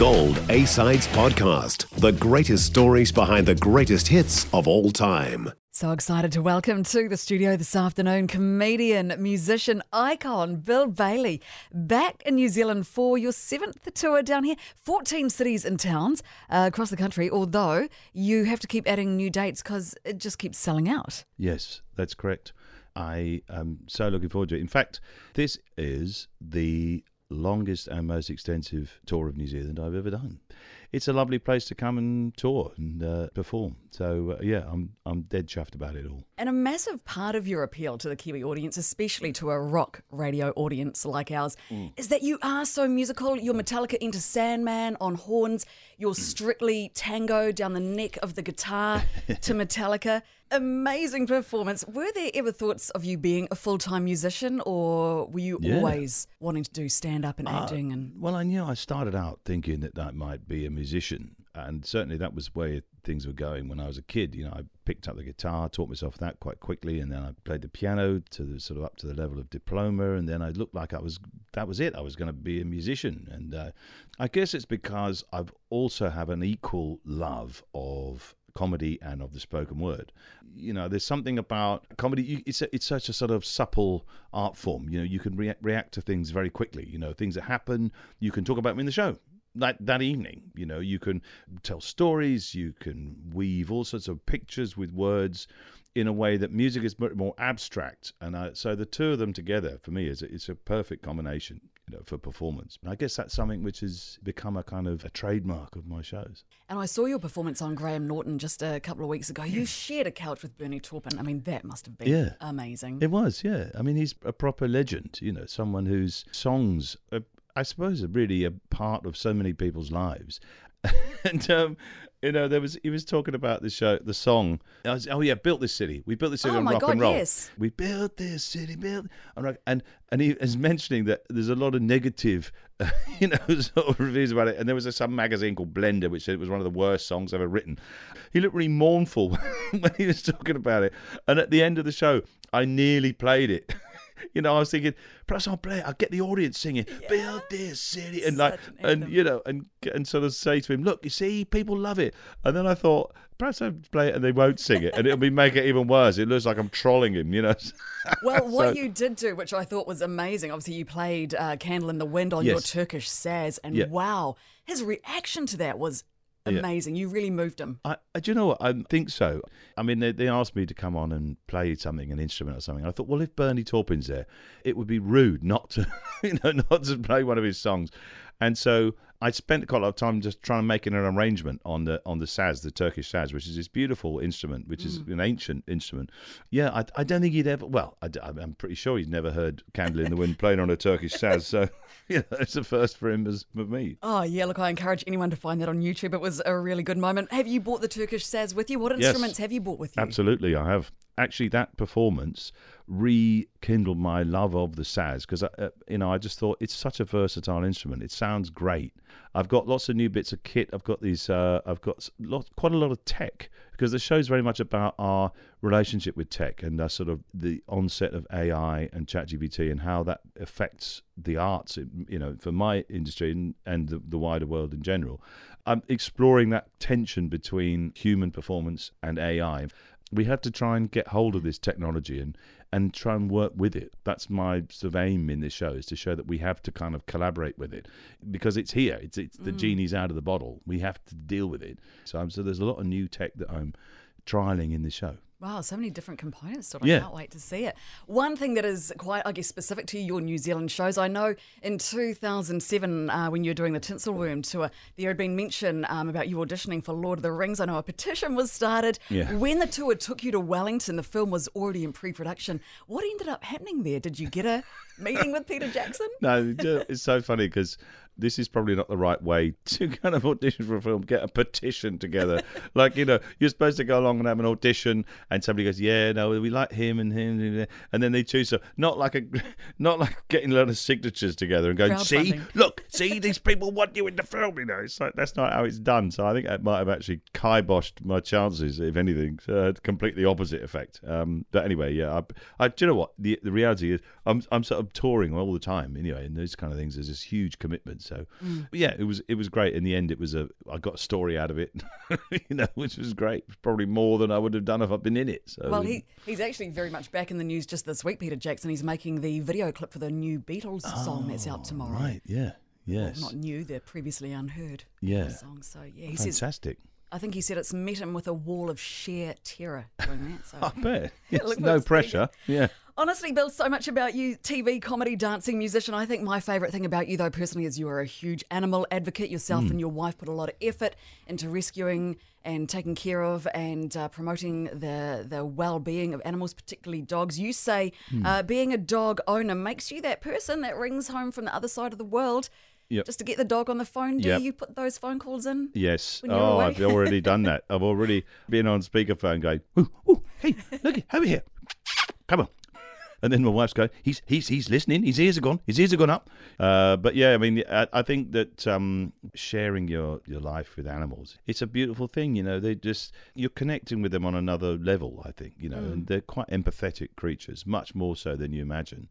Gold A Sides Podcast. The greatest stories behind the greatest hits of all time. So excited to welcome to the studio this afternoon comedian, musician, icon Bill Bailey. Back in New Zealand for your seventh tour down here, 14 cities and towns uh, across the country, although you have to keep adding new dates because it just keeps selling out. Yes, that's correct. I am so looking forward to it. In fact, this is the longest and most extensive tour of New Zealand I've ever done. It's a lovely place to come and tour and uh, perform. So uh, yeah, I'm I'm dead chuffed about it all. And a massive part of your appeal to the Kiwi audience, especially to a rock radio audience like ours, mm. is that you are so musical. You're Metallica Enter Sandman on horns. You're strictly tango down the neck of the guitar to Metallica amazing performance. Were there ever thoughts of you being a full time musician, or were you yeah. always wanting to do stand up and uh, acting? And well, I knew I started out thinking that I might be a musician, and certainly that was where things were going when I was a kid. You know, I picked up the guitar, taught myself that quite quickly, and then I played the piano to the sort of up to the level of diploma, and then I looked like I was that was it. I was going to be a musician, and uh, I guess it's because I've also have an equal love of comedy and of the spoken word. You know, there's something about comedy. It's a, it's such a sort of supple art form. You know, you can react, react to things very quickly. You know, things that happen, you can talk about them in the show that that evening. You know, you can tell stories, you can weave all sorts of pictures with words in a way that music is much more abstract. And uh, so the two of them together, for me, is a, it's a perfect combination you know, for performance. And I guess that's something which has become a kind of a trademark of my shows. And I saw your performance on Graham Norton just a couple of weeks ago. You shared a couch with Bernie Taupin. I mean, that must have been yeah. amazing. It was, yeah. I mean, he's a proper legend, you know, someone whose songs are, I suppose, really a part of so many people's lives. and um, you know, there was he was talking about the show, the song. Was, oh yeah, built this city. We built this city oh on rock God, and roll. Yes. We built this city, built and and and he is mentioning that there's a lot of negative, uh, you know, sort of reviews about it. And there was a, some magazine called Blender which said it was one of the worst songs ever written. He looked really mournful when he was talking about it. And at the end of the show, I nearly played it. You know, I was thinking, perhaps I'll play it. I'll get the audience singing, yeah. "Build this city," and Such like, an and you know, and and sort of say to him, "Look, you see, people love it." And then I thought, perhaps I'll play it and they won't sing it, and it'll be make it even worse. It looks like I'm trolling him, you know. well, what you did do, which I thought was amazing, obviously you played uh, "Candle in the Wind" on yes. your Turkish saz, and yeah. wow, his reaction to that was amazing. Yeah. You really moved him. I, do you know what? I think so. I mean, they, they asked me to come on and play something, an instrument or something. I thought, well, if Bernie Taupin's there, it would be rude not to, you know, not to play one of his songs. And so I spent quite a lot of time just trying to make an arrangement on the on the saz, the Turkish saz, which is this beautiful instrument, which is mm. an ancient instrument. Yeah, I, I don't think he'd ever. Well, I, am pretty sure he's never heard "Candle in the Wind" playing on a Turkish saz. So, yeah, it's a first for him as for me. Oh yeah, look, I encourage anyone to find that on YouTube. It was a really good moment. Have you brought the Turkish saz with you? What instruments yes, have you brought with you? Absolutely, I have actually that performance rekindled my love of the saz because uh, you know I just thought it's such a versatile instrument. It sounds great. I've got lots of new bits of kit. I've got these. Uh, I've got lot, quite a lot of tech because the show's very much about our relationship with tech and uh, sort of the onset of AI and ChatGPT and how that affects the arts. You know, for my industry and, and the, the wider world in general. I'm exploring that tension between human performance and AI we have to try and get hold of this technology and and try and work with it. That's my sort of aim in this show is to show that we have to kind of collaborate with it because it's here. It's it's the mm. genie's out of the bottle. We have to deal with it. So I'm so there's a lot of new tech that I'm trialing in the show. Wow, so many different components to it. I yeah. can't wait to see it. One thing that is quite, I guess, specific to your New Zealand shows, I know in 2007, uh, when you were doing the Tinselworm tour, there had been mention um, about you auditioning for Lord of the Rings. I know a petition was started. Yeah. When the tour took you to Wellington, the film was already in pre production. What ended up happening there? Did you get a meeting with Peter Jackson? No, it's so funny because this is probably not the right way to kind of audition for a film. Get a petition together, like you know, you're supposed to go along and have an audition, and somebody goes, "Yeah, no, we like him and him," and then they choose. So not like a, not like getting a lot of signatures together and going, "See, look, see, these people want you in the film." You know, it's like that's not how it's done. So I think that might have actually kiboshed my chances, if anything. So completely opposite effect. Um, but anyway, yeah, I, I, do you know what? The the reality is, I'm I'm sort of touring all the time anyway, and those kind of things. There's this huge commitments So Mm. yeah, it was it was great. In the end, it was a I got a story out of it, you know, which was great. Probably more than I would have done if I'd been in it. So Well, he, he's actually very much back in the news just this week, Peter Jackson. He's making the video clip for the new Beatles song that's out tomorrow. Oh, right, yeah, Well, yes, not new, they're previously unheard Yeah. Song. So, yeah, he says, fantastic. I think he said it's met him with a wall of sheer terror doing that. So. I bet. Yes, no pressure. Yeah. Honestly, Bill, so much about you TV, comedy, dancing, musician. I think my favourite thing about you, though, personally, is you are a huge animal advocate. Yourself Hmm. and your wife put a lot of effort into rescuing and taking care of and uh, promoting the, the well being of animals, particularly dogs. You say Hmm. uh, being a dog owner makes you that person that rings home from the other side of the world Yep. just to get the dog on the phone. Do Yep. you put those phone calls in? Yes. Oh, away? I've already done that. I've already been on speakerphone going, ooh, ooh, hey, look, over here. Come on. And then my wife's going, he's he's he's listening. His ears are gone. His ears are gone up. Uh, but yeah, I mean, I, I think that um, sharing your, your life with animals, it's a beautiful thing. You know, they just you're connecting with them on another level. I think you know, and they're quite empathetic creatures, much more so than you imagine.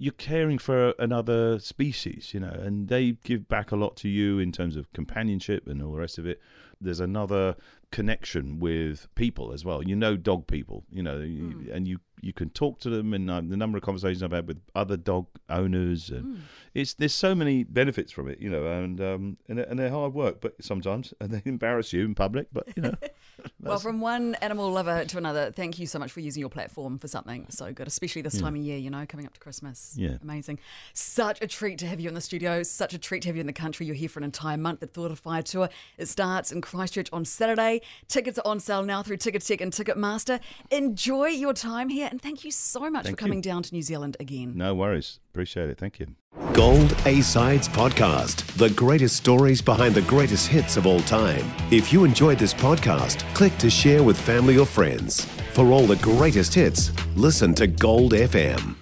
You're caring for another species, you know, and they give back a lot to you in terms of companionship and all the rest of it. There's another connection with people as well. You know, dog people, you know, you- and you you can talk to them. And uh, the number of conversations I've had with other dog owners, and it's there's so many benefits from it, you know, and um and, and they're hard work, but sometimes and they embarrass you in public, but you know, Well, from one animal lover to another, thank you so much for using your platform for something so good, especially this time of year, you know, coming up to Christmas. Yeah. Amazing. Such a treat to have you in the studio. Such a treat to have you in the country. You're here for an entire month. The Thoughtifier tour. It starts in Christchurch on Saturday. Tickets are on sale now through Ticketek and Ticketmaster. Enjoy your time here and thank you so much Thank for coming you. down to New Zealand again. no worries. Appreciate it. Thank you. Gold A Sides Podcast, the greatest stories behind the greatest hits of all time. If you enjoyed this podcast, click to share with family or friends. For all the greatest hits, listen to Gold FM.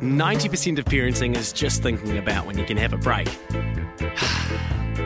90% of parenting is just thinking about when you can have a break.